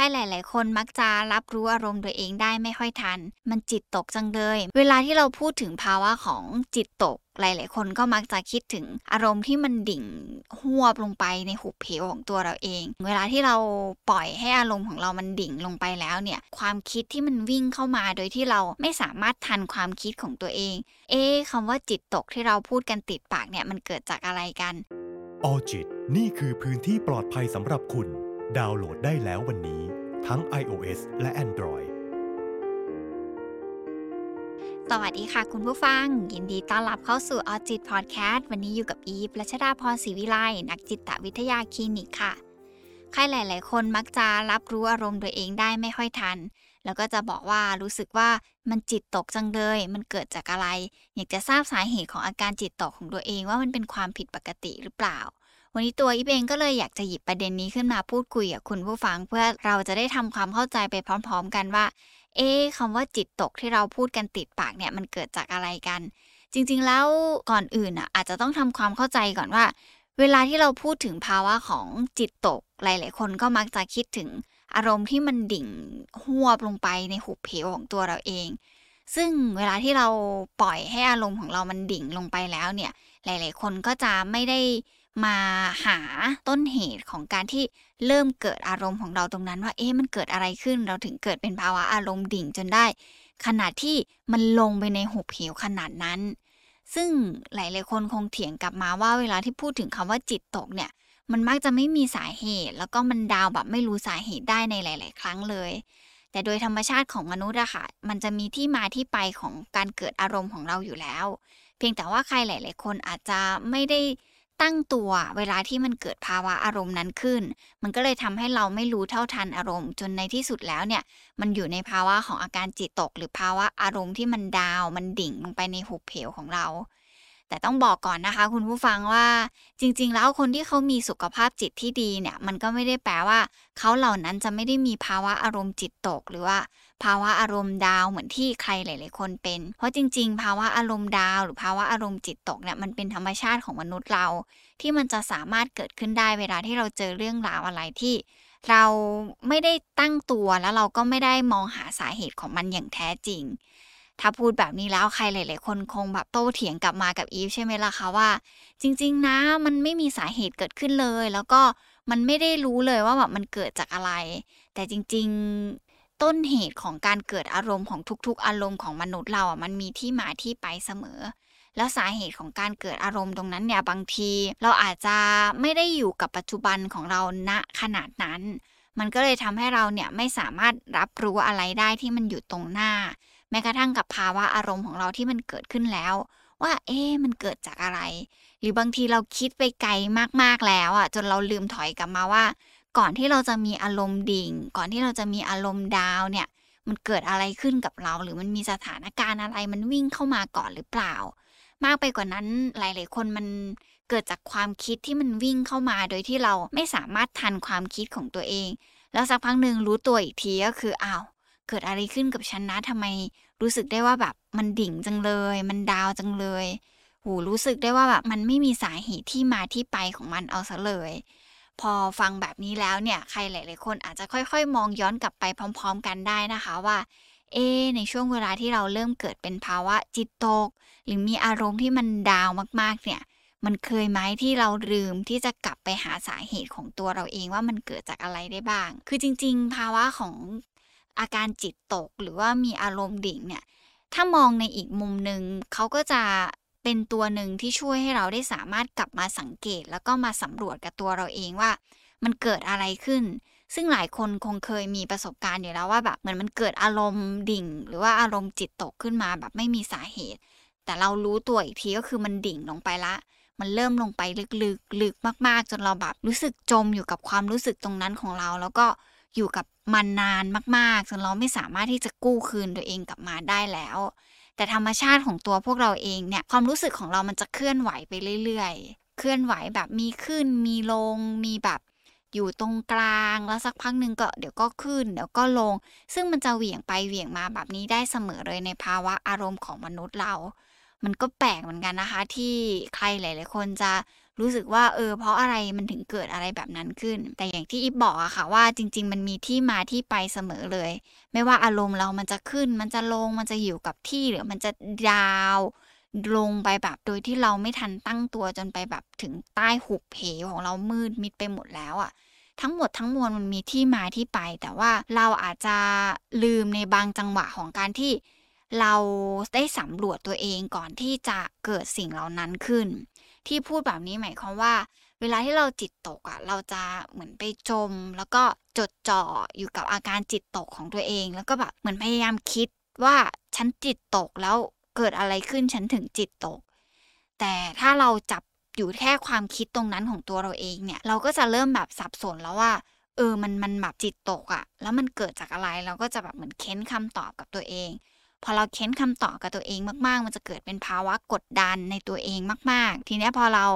รหลาย ๆ คนมักจะรับรู้อารมณ์ตัวเองได้ไม่ค่อยทัน มันจิตตกจังเลย เวลาที่เราพูดถึงภาวะของจิตตกหลาย ๆ คนก็มักจะคิดถึงอารมณ์ที่มันดิ่งหวบลงไปในหุบเหวของตัวเราเอง เวลาที่เราปล่อยให้อารมณ์ของเรามันดิ่งลงไปแล้วเนี่ย ความคิดที่มันวิ่งเข้ามาโดยที่เราไม่สามารถทันความคิดของตัวเอง เอ๊คำว่าจิตตกที่เราพูดกันติดปากเนี่ยมันเกิดจากอะไรกัน ออจิต นี่คือพื้นที่ปลอดภัยสำหรับคุณ ดาวน์โหลดได้แล้ววันนี้ทั้ง iOS และ Android สวัสดีค่ะคุณผู้ฟัง ยินดีต้อนรับเข้าสู่ออจิตพอดแคสต์วันนี้อยู่กับอีฟรัชดาพรศรีวิไลนักจิตวิทยาคลินิกค่ะ ใครหลาย ๆ คนมักจะรับรู้อารมณ์ตัวเองได้ไม่ค่อยทัน แล้วก็จะบอกว่ารู้สึกว่ามันจิตตกจังเลย มันเกิดจากอะไร อยากจะทราบสาเหตุของอาการจิตตกของตัวเองว่ามันเป็นความผิดปกติหรือเปล่า วันนี้ตัวอีเองก็เลยอยากจะหยิบประเด็นนี้ขึ้นมาพูดคุยกับคุณผู้ฟัง เพื่อเราจะได้ทำความเข้าใจไปพร้อม ๆ กันว่า เอ๊คำว่าจิตตกที่เราพูดกันติดปากเนี่ยมันเกิดจากอะไรกัน จริง ๆ แล้วก่อนอื่นอะอาจจะต้องทำความเข้าใจก่อนว่า เวลาที่เราพูดถึงภาวะของจิตตก หลายๆ คนก็มักจะคิดถึงอารมณ์ที่มันดิ่งหวบลงไปในหุบเหวของตัวเราเองซึ่งเวลาที่เราปล่อยให้อารมณ์ของเรามันดิ่งลงไปแล้วเนี่ย หลาย ๆ คนก็จะไม่ได้ มาหาต้นเหตุของการที่เริ่มเกิดอารมณ์ของเราตรงนั้นว่า เอ๊ะมันเกิดอะไรขึ้น เราถึงเกิดเป็นภาวะอารมณ์ดิ่งจนได้ ขนาดที่มันลงไปในหุบเหวขนาดนั้น ซึ่งหลายๆคนคงเถียงกลับมาว่าเวลาที่พูดถึงคำว่าจิตตกเนี่ย มันมักจะไม่มีสาเหตุ แล้วก็มันดาวแบบไม่รู้สาเหตุได้ในหลาย ๆ ครั้งเลย แต่โดยธรรมชาติของมนุษย์อะค่ะ มันจะมีที่มาที่ไปของการเกิดอารมณ์ของเราอยู่แล้ว เพียงแต่ว่าใครหลาย ๆ คนอาจจะไม่ได้ ตั้งตัวเวลาที่มันเกิดภาวะอารมณ์นั้นขึ้น มันก็เลยทำให้เราไม่รู้เท่าทันอารมณ์ จนในที่สุดแล้วเนี่ยมันอยู่ในภาวะของอาการจิตตก หรือภาวะอารมณ์ที่มันดาว มันดิ่งลงไปในหุบเหวของเรา แต่ต้องบอกก่อนนะคะ คุณผู้ฟังว่าจริง ๆ แล้วคนที่เขามีสุขภาพจิตที่ดีเนี่ยมันก็ไม่ได้แปลว่าเขาเหล่านั้นจะไม่ได้มีภาวะอารมณ์จิตตกหรือว่า ภาวะอารมณ์ดาวเหมือนที่ใครหลาย ๆ คนเป็น เพราะจริง ๆ ภาวะอารมณ์ดาว หรือภาวะอารมณ์จิตตกเนี่ยมันเป็นธรรมชาติของมนุษย์เรา ที่มันจะสามารถเกิดขึ้นได้เวลาที่เราเจอเรื่องราวอะไรที่ เราไม่ได้ตั้งตัวแล้วเราก็ไม่ได้มองหาสาเหตุของมันอย่างแท้จริง ถ้าพูดแบบนี้แล้วใครหลาย ๆ คนคงแบบโต้เถียงกลับมากับอีฟใช่ไหมล่ะคะว่า จริง ๆ นะมันไม่มีสาเหตุเกิดขึ้นเลย แล้วก็มันไม่ได้รู้เลยว่าแบบมันเกิดจากอะไร แต่จริง ๆ ต้นเหตุของการเกิดอารมณ์ของทุกๆ อารมณ์ของมนุษย์เราอะมันมีที่มาที่ไปเสมอ แล้วสาเหตุของการเกิดอารมณ์ตรงนั้นเนี่ยบางที เราอาจจะไม่ได้อยู่กับปัจจุบันของเราณขนาดนั้น มันก็เลยทำให้เราเนี่ยไม่สามารถรับรู้อะไรได้ที่มันอยู่ตรงหน้า แม้กระทั่งกับภาวะอารมณ์ของเราที่มันเกิดขึ้นแล้ว ว่าเอ๊ะมันเกิดจากอะไร หรือบางทีเราคิดไปไกลมากๆแล้วอะจนเราลืมถอยกลับมาว่า ก่อนที่เราจะมีอารมณ์ดิ่ง ก่อนที่เราจะมีอารมณ์ดาวเนี่ย มันเกิดอะไรขึ้นกับเรา หรือมันมีสถานการณ์อะไรมันวิ่งเข้ามาก่อนหรือเปล่า มากไปกว่านั้นหลาย ๆ คนมันเกิดจากความคิดที่มันวิ่งเข้ามา โดยที่เราไม่สามารถทันความคิดของตัวเอง แล้วสักพักหนึ่งรู้ตัวอีกทีก็คืออ้าวเกิดอะไรขึ้นกับฉันนะทำไม รู้สึกได้ว่าแบบมันดิ่งจังเลย มันดาวจังเลยหูรู้สึกได้ว่าแบบมันไม่มีสาเหตุที่มาที่ไปของมันเอาซะเลย พอฟังแบบนี้แล้วเนี่ยใครหลาย ๆ คนอาจจะค่อย ๆ มองย้อนกลับไปพร้อม ๆ กันได้นะคะว่า เอ ในช่วงเวลาที่เราเริ่มเกิดเป็นภาวะจิตตก หรือมีอารมณ์ที่มันดาวมาก ๆ เนี่ย มันเคยไหมที่เราลืมที่จะกลับไปหาสาเหตุของตัวเราเองว่ามันเกิดจากอะไรได้บ้าง คือจริง ๆ ภาวะของอาการจิตตกหรือว่ามีอารมณ์ดิ่งเนี่ย ถ้ามองในอีกมุมหนึ่งเขาก็จะ เป็นตัวหนึ่งที่ช่วยให้เราได้สามารถกลับมาสังเกต แล้วก็มาสำรวจกับตัวเราเองว่า มันเกิดอะไรขึ้น ซึ่งหลายคนคงเคยมีประสบการณ์อยู่แล้วว่าแบบเหมือนมันเกิดอารมณ์ดิ่ง หรือว่าอารมณ์จิตตกขึ้นมาแบบไม่มีสาเหตุ แต่เรารู้ตัวอีกทีก็คือมันดิ่งลงไปละ มันเริ่มลงไปลึกๆลึกมาก ๆ จนเราแบบรู้สึกจมอยู่กับความรู้สึกตรงนั้นของเรา แล้วก็อยู่กับมันนานมาก ๆ จนเราไม่สามารถที่จะกู้คืนตัวเองกลับมาได้แล้ว แต่ธรรมชาติของตัวพวกเราเองเนี่ยความรู้สึกของเรามันจะเคลื่อนไหวไปเรื่อยๆ เคลื่อนไหวแบบมีขึ้นมีลง มีแบบอยู่ตรงกลางแล้วสักพักหนึ่งก็เดี๋ยวก็ขึ้นเดี๋ยวก็ลง ซึ่งมันจะเหวี่ยงไปเหวี่ยงมาแบบนี้ได้เสมอเลยในภาวะอารมณ์ของมนุษย์เรา มันก็แปลกเหมือนกันนะคะ ที่ใครหลาย ๆ คนจะ รู้สึกว่าเออเพราะอะไรมันถึงเกิดอะไรแบบนั้นขึ้น แต่อย่างที่อีฟบอกอะค่ะว่าจริง ๆ มันมีที่มาที่ไปเสมอเลย ไม่ว่าอารมณ์เรามันจะขึ้น มันจะลงมันจะอยู่กับที่หรือมันจะดาวลงไปแบบโดยที่เราไม่ทันตั้งตัวจนไปแบบถึงใต้หุบเหวของเรามืดมิดไปหมดแล้วอะทั้งหมดทั้งมวลมันมีที่มาที่ไป แต่ว่าเราอาจจะลืมในบางจังหวะของการที่เราได้สำรวจตัวเองก่อนที่จะเกิดสิ่งเหล่านั้นขึ้น ที่พูดแบบนี้หมายความว่า เวลาที่เราจิตตกอะ่ะ เราจะเหมือนไปจม แล้วก็จดจ่ออยู่กับอาการจิตตกของตัวเอง แล้วก็แบบเหมือนพยายามคิดว่าฉันจิตตกแล้วเกิดอะไรขึ้นฉันถึงจิตตก แต่ถ้าเราจับอยู่แค่ความคิดตรงนั้นของตัวเราเองเนี่ย เราก็จะเริ่มแบบสับสนแล้วว่าเออ มัน มันแบบจิตตกอะ่ะ แล้วมันเกิดจากอะไร เราก็จะแบบเหมือนเค้นคำตอบกับตัวเอง พอเราเค้นคำตอบกับตัวเองมาก ๆ มันจะเกิดเป็นภาวะกดดันในตัวเองมาก ๆ ทีนี้พอเรา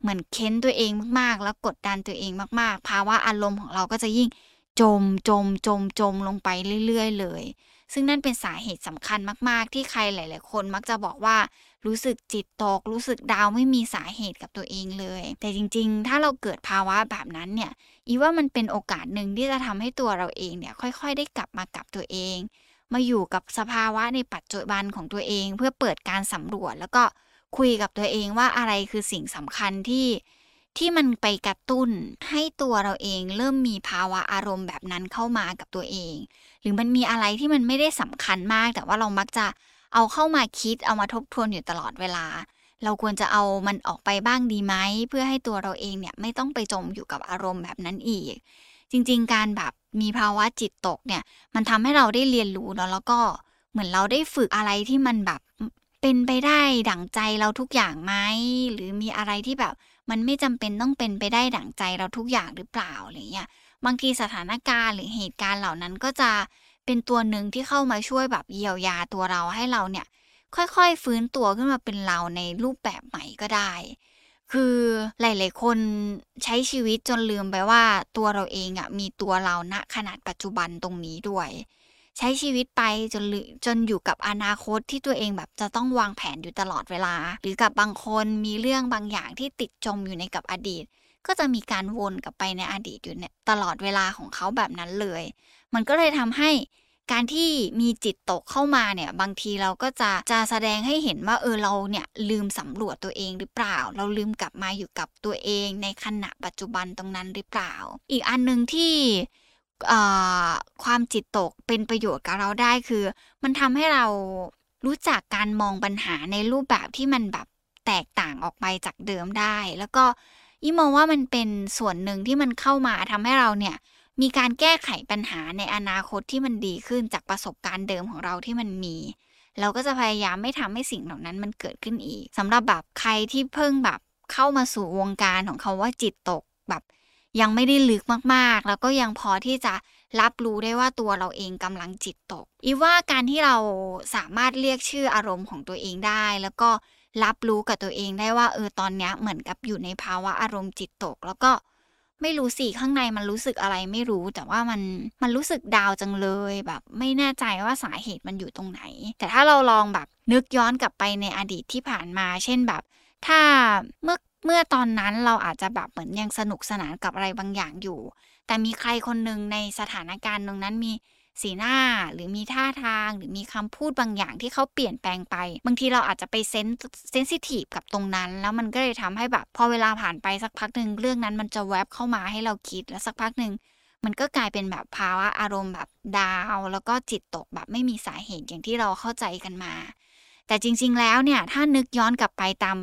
เหมือนเค้นตัวเองมาก ๆ แล้วกดดันตัวเองมาก ๆ ภาวะอารมณ์ของเราก็จะยิ่งจมจมจมจมลงไปเรื่อย ๆ เลย ซึ่งนั่นเป็นสาเหตุสำคัญมาก ๆ ที่ใครหลาย ๆ คนมักจะบอกว่ารู้สึกจิตตก รู้สึกดาวไม่มีสาเหตุกับตัวเองเลย แต่จริง ๆ ถ้าเราเกิดภาวะแบบนั้นเนี่ยอีว่ามันเป็นโอกาสหนึ่งที่จะทำให้ตัวเราเองเนี่ยค่อย ๆ ได้กลับมากับตัวเอง มาอยู่กับสภาวะในปัจจุบันของตัวเอง เพื่อเปิดการสำรวจ แล้วก็คุยกับตัวเองว่าอะไรคือสิ่งสำคัญที่ที่มันไปกระตุ้นให้ตัวเราเองเริ่มมีภาวะอารมณ์แบบนั้นเข้ามากับตัวเอง หรือมันมีอะไรที่มันไม่ได้สำคัญมาก แต่ว่าเรามักจะเอาเข้ามาคิดเอามาทบทวนอยู่ตลอดเวลา เราควรจะเอามันออกไปบ้างดีไหมเพื่อให้ตัวเราเองเนี่ยไม่ต้องไปจมอยู่กับอารมณ์แบบนั้นอีก จริง ๆ การแบบมีภาวะจิตตกเนี่ย มันทำให้เราได้เรียนรู้เนาะแล้วก็เหมือนเราได้ฝึกอะไรที่มันแบบเป็นไปได้ดั่งใจเราทุกอย่างไหมหรือมีอะไรที่แบบ มันไม่จำเป็นต้องเป็นไปได้ดั่งใจเราทุกอย่างหรือเปล่าอะไรเงี้ยบางทีสถานการณ์หรือเหตุการณ์เหล่านั้นก็จะเป็นตัวหนึ่งที่เข้ามาช่วยแบบเยียวยาตัวเราให้เราเนี่ย ค่อยๆฟื้นตัวขึ้นมาเป็นเราในรูปแบบใหม่ก็ได้ คือหลาย ๆ คนใช้ชีวิตจนลืมไปว่าตัวเราเองอะมีตัวเราณขนาดปัจจุบันตรงนี้ด้วย ใช้ชีวิตไปจนจนอยู่กับอนาคตที่ตัวเองแบบจะต้องวางแผนอยู่ตลอดเวลา หรือกับบางคนมีเรื่องบางอย่างที่ติดจมอยู่ในกับอดีต ก็จะมีการวนกลับไปในอดีตอยู่เนี่ยตลอดเวลาของเขาแบบนั้นเลย มันก็เลยทำให้ การที่มีจิตตกเข้ามาเนี่ยบางทีเราก็จะจะแสดงให้เห็นว่าเออเราเนี่ยลืมสำรวจตัวเองหรือเปล่า เราลืมกลับมาอยู่กับตัวเองในขณะปัจจุบันตรงนั้นหรือเปล่า อีกอันหนึ่งที่ความจิตตกเป็นประโยชน์กับเราได้คือ มันทำให้เรารู้จักการมองปัญหาในรูปแบบที่มันแบบแตกต่างออกไปจากเดิมได้ แล้วก็อีมองว่ามันเป็นส่วนหนึ่งที่มันเข้ามาทำให้เราเนี่ย มีการแก้ไขปัญหาในอนาคตที่มันดีขึ้นจากประสบการณ์เดิมของเราที่มันมี เราก็จะพยายามไม่ทำให้สิ่งเหล่านั้นมันเกิดขึ้นอีกสำหรับแบบใครที่เพิ่งแบบเข้ามาสู่วงการของเขาว่าจิตตกแบบยังไม่ได้ลึกมากๆ แล้วก็ยังพอที่จะรับรู้ได้ว่าตัวเราเองกำลังจิตตก อีว่าการที่เราสามารถเรียกชื่ออารมณ์ของตัวเองได้ แล้วก็รับรู้กับตัวเองได้ว่าเออตอนนี้เหมือนกับอยู่ในภาวะอารมณ์จิตตก แล้วก็ ไม่รู้สิข้างในมันรู้สึกอะไรไม่รู้ แต่ว่ามันมันรู้สึกดาวจังเลยแบบ ไม่แน่ใจว่าสาเหตุมันอยู่ตรงไหน แต่ถ้าเราลองแบบนึกย้อนกลับไปในอดีตที่ผ่านมา เช่นแบบ ถ้าเมื่อเมื่อตอนนั้นเราอาจจะแบบเหมือนยังสนุกสนานกับอะไรบางอย่างอยู่ แต่มีใครคนหนึ่งในสถานการณ์ตรงนั้นมี สีหน้าหรือมีท่าทางหรือมีคำพูดบางอย่างที่เขาเปลี่ยนแปลงไป บางทีเราอาจจะไปเซนเซนซิทีฟกับตรงนั้น แล้วมันก็เลยทำให้แบบพอเวลาผ่านไปสักพักหนึ่งเรื่องนั้นมันจะแวบเข้ามาให้เราคิดแล้วสักพักหนึ่งมันก็กลายเป็นแบบภาวะอารมณ์แบบดาว แล้วก็จิตตกแบบไม่มีสาเหตุอย่างที่เราเข้าใจกันมา แต่จริง ๆ แล้วเนี่ยถ้านึกย้อนกลับไปตาม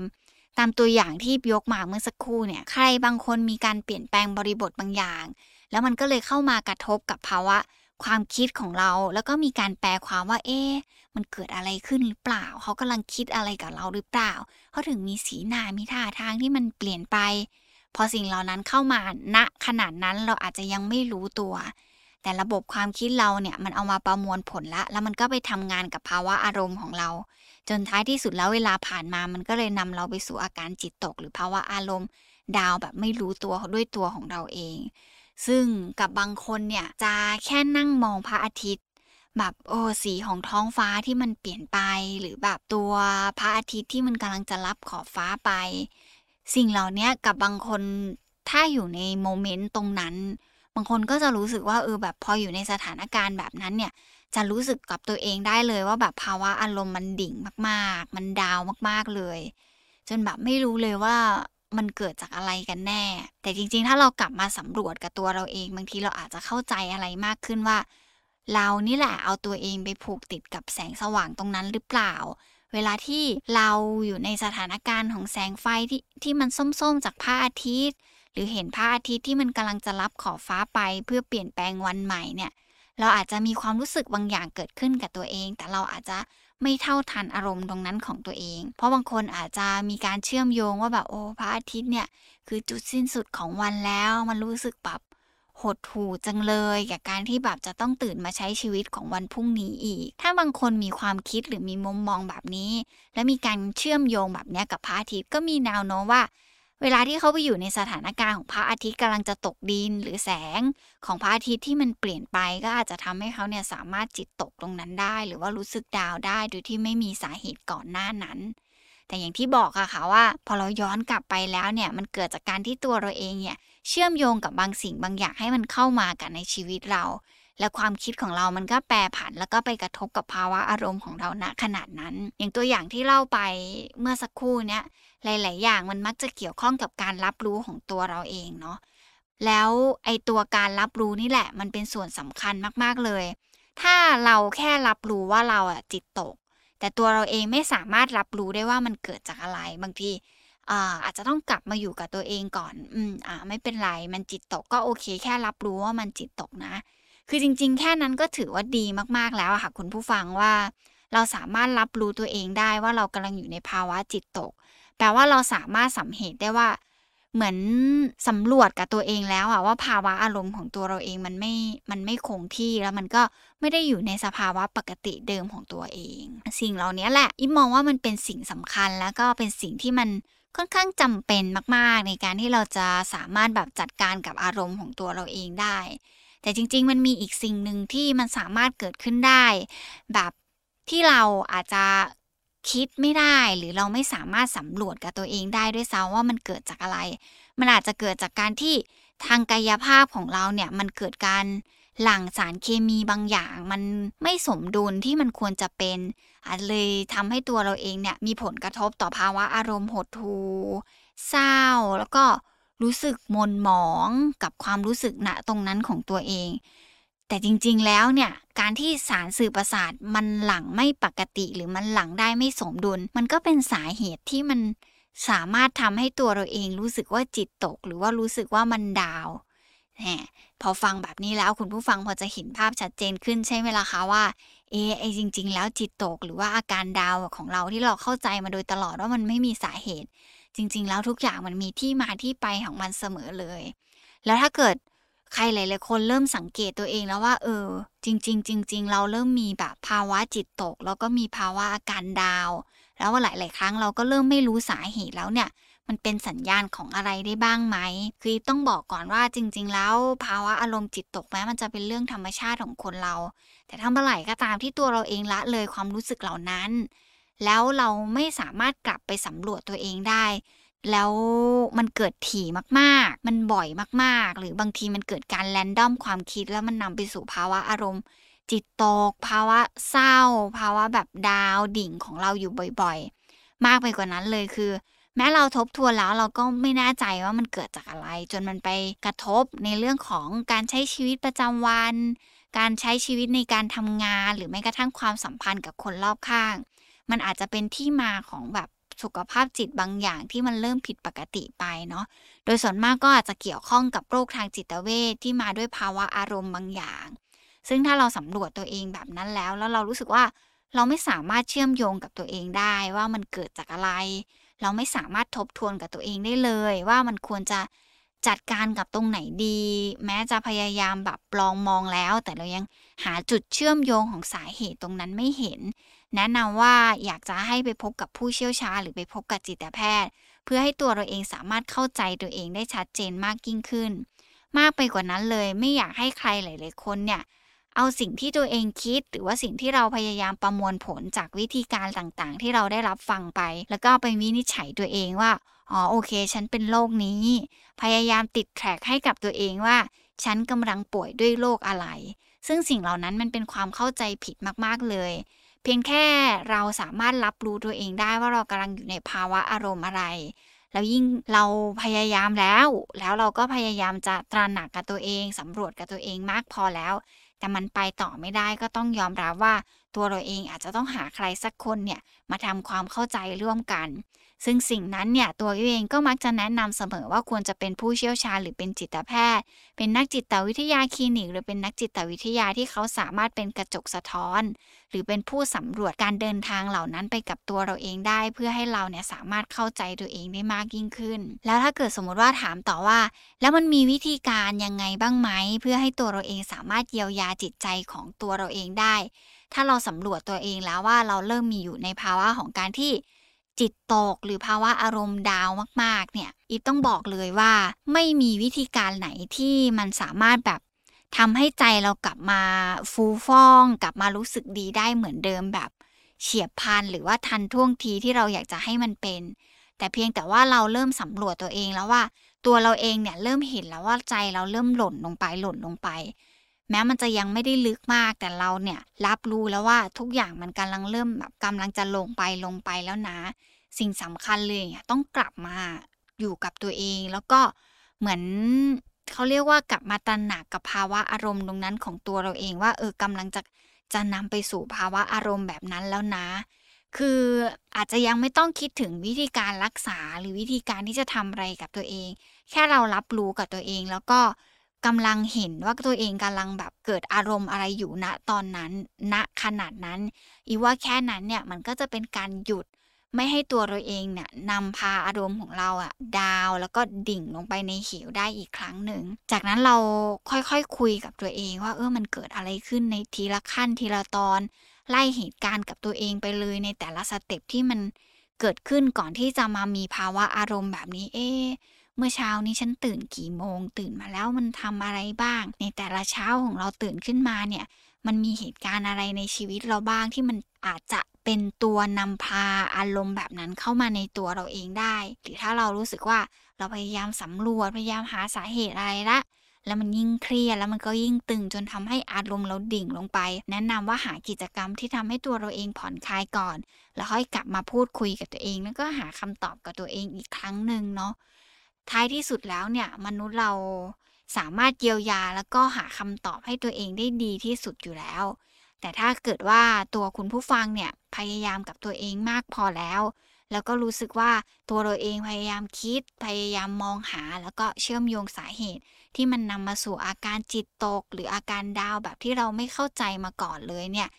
ตามตัวอย่างที่ยกมาเมื่อสักครู่เนี่ยใครบางคนมีการเปลี่ยนแปลงบริบทบางอย่าง แล้วมันก็เลยเข้ามากระทบกับภาวะ ความคิดของเรา แล้วก็มีการแปลความว่า เอ๊ะมันเกิดอะไรขึ้นหรือเปล่า เขากำลังคิดอะไรกับเราหรือเปล่า เขาถึงมีสีหน้ามีท่าทางที่มันเปลี่ยนไป พอสิ่งเหล่านั้นเข้ามาณขนาดนั้นเราอาจจะยังไม่รู้ตัว แต่ระบบความคิดเราเนี่ยมันเอามาประมวลผลละ แล้วมันก็ไปทำงานกับภาวะอารมณ์ของเรา จนท้ายที่สุดแล้วเวลาผ่านมามันก็เลยนำเราไปสู่อาการจิตตก หรือภาวะอารมณ์ดาวแบบไม่รู้ตัวด้วยตัวของเราเอง ซึ่งกับบางคนเนี่ยจะแค่นั่งมองพระอาทิตย์ แบบโอ้สีของท้องฟ้าที่มันเปลี่ยนไป หรือแบบตัวพระอาทิตย์ที่มันกำลังจะรับขอบฟ้าไป สิ่งเหล่านี้กับบางคนถ้าอยู่ในโมเมนต์ตรงนั้น บางคนก็จะรู้สึกว่าเออแบบพออยู่ในสถานการณ์แบบนั้นเนี่ยจะรู้สึกกับตัวเองได้เลยว่าแบบภาวะอารมณ์มันดิ่งมาก ๆ มันดาวมากๆเลย จนแบบไม่รู้เลยว่า มันเกิดจากอะไรกันแน่ แต่จริงๆ ถ้าเรากลับมาสำรวจกับตัวเราเองบางทีเราอาจจะเข้าใจอะไรมากขึ้นว่า เรานี่แหละเอาตัวเองไปผูกติดกับแสงสว่างตรงนั้นหรือเปล่า เวลาที่เราอยู่ในสถานการณ์ของแสงไฟที่ที่มันส้มๆ จากพระอาทิตย์ หรือเห็นพระอาทิตย์ที่มันกำลังจะรับขอบฟ้าไปเพื่อเปลี่ยนแปลงวันใหม่เนี่ย เราอาจจะมีความรู้สึกบางอย่างเกิดขึ้นกับตัวเอง แต่เราอาจจะไม่เท่าทันอารมณ์ตรงนั้นของตัวเอง เพราะบางคนอาจจะมีการเชื่อมโยงว่าแบบโอ้พระอาทิตย์เนี่ยคือจุดสิ้นสุดของวันแล้ว มันรู้สึกแบบหดหู่จังเลยกับการที่แบบจะต้องตื่นมาใช้ชีวิตของวันพรุ่งนี้อีก ถ้าบางคนมีความคิดหรือมีมุมมองแบบนี้ และมีการเชื่อมโยงแบบนี้กับพระอาทิตย์ก็มีแนวโน้มว่า เวลาที่เขาไปอยู่ในสถานการณ์ของพระอาทิตย์กำลังจะตกดินหรือแสงของพระอาทิตย์ที่มันเปลี่ยนไปก็อาจจะทำให้เขาเนี่ยสามารถจิตตกตรงนั้นได้ หรือว่ารู้สึกดาวได้โดยที่ไม่มีสาเหตุก่อนหน้านั้น แต่อย่างที่บอกอะค่ะว่า พอเราย้อนกลับไปแล้วเนี่ยมันเกิดจากการที่ตัวเราเองเนี่ยเชื่อมโยงกับบางสิ่งบางอย่างให้มันเข้ามากันในชีวิตเรา และความคิดของเรามันก็แปรผัน แล้วก็ไปกระทบกับภาวะอารมณ์ของเราณขนาดนั้น อย่างตัวอย่างที่เล่าไปเมื่อสักครู่เนี้ย หลาย ๆ อย่างมันมักจะเกี่ยวข้องกับการรับรู้ของตัวเราเองเนาะแล้วไอตัวการรับรู้นี่แหละ มันเป็นส่วนสำคัญมากๆเลย ถ้าเราแค่รับรู้ว่าเราอะจิตตก แต่ตัวเราเองไม่สามารถรับรู้ได้ว่ามันเกิดจากอะไรบางทีอาจจะต้องกลับมาอยู่กับตัวเองก่อน อืม อ่า ไม่เป็นไร มันจิตตกก็โอเค แค่รับรู้ว่ามันจิตตกนะ คือจริง ๆ แค่นั้นก็ถือว่าดีมากๆแล้วค่ะคุณผู้ฟังว่า เราสามารถรับรู้ตัวเองได้ว่าเรากำลังอยู่ในภาวะจิตตก แปลว่าเราสามารถสัมเหตุได้ว่า เหมือนสำรวจกับตัวเองแล้วอะว่าภาวะอารมณ์ของตัวเราเองมันไม่มันไม่คงที่แล้วมันก็ไม่ได้อยู่ในสภาวะปกติเดิมของตัวเอง สิ่งเหล่านี้แหละอิมมองว่ามันเป็นสิ่งสำคัญแล้วก็เป็นสิ่งที่มันค่อนข้างจำเป็นมาก ๆ ในการที่เราจะสามารถแบบจัดการกับอารมณ์ของตัวเราเองได้ แต่จริง ๆ มันมีอีกสิ่งหนึ่งที่มันสามารถเกิดขึ้นได้ แบบที่เราอาจจะ คิดไม่ได้หรือเราไม่สามารถสำรวจกับตัวเองได้ด้วยซ้ำว่ามันเกิดจากอะไร มันอาจจะเกิดจากการที่ทางกายภาพของเราเนี่ยมันเกิดการหลั่งสารเคมีบางอย่าง มันไม่สมดุลที่มันควรจะเป็นอาจเลยทำให้ตัวเราเองเนี่ยมีผลกระทบต่อภาวะอารมณ์หดหู่เศร้า แล้วก็รู้สึกมนหมองกับความรู้สึกณตรงนั้นของตัวเอง แต่จริงๆแล้วเนี่ยการที่สารสื่อประสาทมันหลั่งไม่ปกติหรือมันหลั่งได้ไม่สมดุล มันก็เป็นสาเหตุที่มันสามารถทำให้ตัวเราเองรู้สึกว่าจิตตก หรือว่ารู้สึกว่ามันดาวแหมพอฟังแบบนี้แล้วคุณผู้ฟังพอจะเห็นภาพชัดเจนขึ้นใช่ไหมล่ะคะว่าเอไอจริง ๆ แล้วจิตตก หรือว่าอาการดาวของเราที่เราเข้าใจมาโดยตลอดว่ามันไม่มีสาเหตุ จริง ๆ แล้วทุกอย่างมันมีที่มาที่ไปของมันเสมอเลย แล้วถ้าเกิด ใครหลายๆคนเริ่มสังเกตตัวเองแล้วว่า เออ จริง ๆ จริง ๆ เราเริ่มมีแบบภาวะจิตตก แล้วก็มีภาวะอาการดาว แล้วว่าหลาย ๆ ครั้งเราก็เริ่มไม่รู้สาเหตุแล้วเนี่ย มันเป็นสัญญาณของอะไรได้บ้างไหม คือต้องบอกก่อนว่าจริง ๆ แล้วภาวะอารมณ์จิตตกแม้มันจะเป็นเรื่องธรรมชาติของคนเรา แต่ถ้าเมื่อไหร่ก็ตามที่ตัวเราเองละเลยความรู้สึกเหล่านั้น แล้วเราไม่สามารถกลับไปสำรวจตัวเองได้ แล้วมันเกิดถี่มากๆ มันบ่อยมากๆ หรือบางทีมันเกิดการแรนดอมความคิดแล้วมันนำไปสู่ภาวะอารมณ์ จิตตก ภาวะเศร้า ภาวะแบบดาวดิ่งของเราอยู่บ่อยๆ มากไปกว่านั้นเลยคือ แม้เราทบทวนแล้วเราก็ไม่แน่ใจว่ามันเกิดจากอะไร จนมันไปกระทบในเรื่องของการใช้ชีวิตประจำวัน การใช้ชีวิตในการทำงาน หรือแม้กระทั่งความสัมพันธ์กับคนรอบข้าง มันอาจจะเป็นที่มาของแบบ สุขภาพจิตบางอย่างที่มันเริ่มผิดปกติไปเนาะ โดยส่วนมากก็อาจจะเกี่ยวข้องกับโรคทางจิตเวชที่มาด้วยภาวะอารมณ์บางอย่าง ซึ่งถ้าเราสำรวจตัวเองแบบนั้นแล้ว แล้วเรารู้สึกว่าเราไม่สามารถเชื่อมโยงกับตัวเองได้ว่ามันเกิดจากอะไร เราไม่สามารถทบทวนกับตัวเองได้เลย ว่ามันควรจะ จัดการกับตรงไหนดี แม้จะพยายามแบบลองมองแล้ว แต่เรายังหาจุดเชื่อมโยงของสาเหตุตรงนั้นไม่เห็น แนะนำว่าอยากจะให้ไปพบกับผู้เชี่ยวชาญหรือไปพบกับจิตแพทย์ เพื่อให้ตัวเราเองสามารถเข้าใจตัวเองได้ชัดเจนมากยิ่งขึ้น มากไปกว่านั้นเลยไม่อยากให้ใครหลาย ๆ คนเนี่ยเอาสิ่งที่ตัวเองคิด หรือว่าสิ่งที่เราพยายามประมวลผลจากวิธีการต่างๆ ที่เราได้รับฟังไป แล้วก็ไปวินิจฉัยตัวเองว่า อ๋อโอเค ฉันเป็นโรคนี้ พยายามติดแทร็กให้กับตัวเองว่า ฉันกำลังป่วยด้วยโรคอะไร ซึ่งสิ่งเหล่านั้นมันเป็นความเข้าใจผิดมากๆเลย เพียงแค่เราสามารถรับรู้ตัวเองได้ว่าเรากำลังอยู่ในภาวะอารมณ์อะไร แล้วยิ่งเราพยายามแล้ว แล้วเราก็พยายามจะตระหนักกับตัวเองสำรวจกับตัวเองมากพอแล้ว แต่มันไปต่อไม่ได้ก็ต้องยอมรับว่า ตัวเราเองอาจจะต้องหาใครสักคนเนี่ยมาทำความเข้าใจร่วมกัน ซึ่งสิ่งนั้นเนี่ยตัวเองก็มักจะแนะนำเสมอว่าควรจะเป็นผู้เชี่ยวชาญหรือเป็นจิตแพทย์ เป็นนักจิตวิทยาคลินิก หรือเป็นนักจิตวิทยาที่เขาสามารถเป็นกระจกสะท้อน หรือเป็นผู้สำรวจการเดินทางเหล่านั้นไปกับตัวเราเองได้ เพื่อให้เราเนี่ยสามารถเข้าใจตัวเองได้มากยิ่งขึ้น แล้วถ้าเกิดสมมติว่าถามต่อว่า แล้วมันมีวิธีการยังไงบ้างไหมเพื่อให้ตัวเราเองสามารถเยียวยาจิตใจของตัวเราเองได้ ถ้าเราสำรวจตัวเองแล้วว่าเราเริ่มมีอยู่ในภาวะของการที่ จิตตก หรือภาวะอารมณ์ดาวมากๆ เนี่ยอีฟต้องบอกเลยว่า ไม่มีวิธีการไหนที่มันสามารถแบบทำให้ใจเรากลับมาฟูฟ่อง กลับมารู้สึกดีได้เหมือนเดิมแบบเฉียบพลันหรือว่าทันท่วงทีที่เราอยากจะให้มันเป็น แต่เพียงแต่ว่าเราเริ่มสำรวจตัวเองแล้วว่า ตัวเราเองเนี่ยเริ่มเห็นแล้วว่าใจเราเริ่มหล่นลงไปหล่นลงไป แม้มันจะยังไม่ได้ลึกมากแต่เราเนี่ยรับรู้แล้วว่าทุกอย่างมันกำลังเริ่มแบบกำลังจะลงไปลงไปแล้วนะ สิ่งสำคัญเลยต้องกลับมาอยู่กับตัวเอง แล้วก็เหมือนเขาเรียกว่ากลับมาตระหนักกับภาวะอารมณ์ตรงนั้นของตัวเราเองว่าเออกำลังจะจะนำไปสู่ภาวะอารมณ์แบบนั้นแล้วนะ คืออาจจะยังไม่ต้องคิดถึงวิธีการรักษาหรือวิธีการที่จะทำอะไรกับตัวเอง แค่เรารับรู้กับตัวเอง แล้วก็ กำลังเห็นว่าตัวเองกำลังแบบเกิดอารมณ์อะไรอยู่ณตอนนั้น ณขนาดนั้น อีว่าแค่นั้นเนี่ยมันก็จะเป็นการหยุดไม่ให้ตัวเราเองเนี่ยนำพาอารมณ์ของเราอะดาวแล้วก็ดิ่งลงไปในเหวได้อีกครั้งหนึ่ง จากนั้นเราค่อยๆคคุยกับตัวเองว่าเออมันเกิดอะไรขึ้นในทีละขั้นทีละตอน ไล่เหตุการณ์กับตัวเองไปเลยในแต่ละสเต็ปที่มันเกิดขึ้นก่อนที่จะมามีภาวะอารมณ์แบบนี้เอ๊ เมื่อเช้านี้ฉันตื่นกี่โมง ตื่นมาแล้วมันทำอะไรบ้าง ในแต่ละเช้าของเราตื่นขึ้นมาเนี่ย มันมีเหตุการณ์อะไรในชีวิตเราบ้างที่มันอาจจะเป็นตัวนำพาอารมณ์แบบนั้นเข้ามาในตัวเราเองได้ หรือถ้าเรารู้สึกว่าเราพยายามสำรวจพยายามหาสาเหตุอะไรละแล้วมันยิ่งเครียดแล้วมันก็ยิ่งตึงจนทำให้อารมณ์เราดิ่งลงไป แนะนำว่าหากิจกรรมที่ทำให้ตัวเราเองผ่อนคลายก่อน แล้วค่อยกลับมาพูดคุยกับตัวเอง แล้วก็หาคำตอบกับตัวเองอีกครั้งหนึ่งเนาะ ท้ายที่สุดแล้วเนี่ย มนุษย์เราสามารถเยียวยาแล้วก็หาคำตอบให้ตัวเองได้ดีที่สุดอยู่แล้ว แต่ถ้าเกิดว่าตัวคุณผู้ฟังเนี่ยพยายามกับตัวเองมากพอแล้ว แล้วก็รู้สึกว่าตัวเราเองพยายามคิด พยายามมองหาแล้วก็เชื่อมโยงสาเหตุ ที่มันนำมาสู่อาการจิตตก หรืออาการดาวแบบที่เราไม่เข้าใจมาก่อนเลยเนี่ย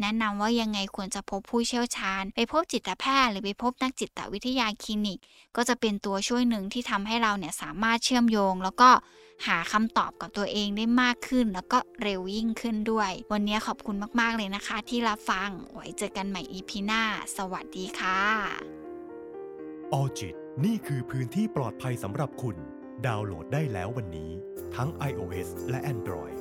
แนะนำว่ายังไงควรจะพบผู้เชี่ยวชาญ ไปพบจิตแพทย์หรือไปพบนักจิตวิทยาคลินิก ก็จะเป็นตัวช่วยหนึ่งที่ทำให้เราเนี่ยสามารถเชื่อมโยง แล้วก็หาคำตอบกับตัวเองได้มากขึ้น แล้วก็เร็วยิ่งขึ้นด้วย วันนี้ขอบคุณมากๆเลยนะคะ ที่รับฟังไว้เจอกันใหม่อีพีหน้า สวัสดีค่ะออจิตนี่คือพื้นที่ปลอดภัยสำหรับคุณ ดาวน์โหลดได้แล้ววันนี้ ทั้ง iOS และ Android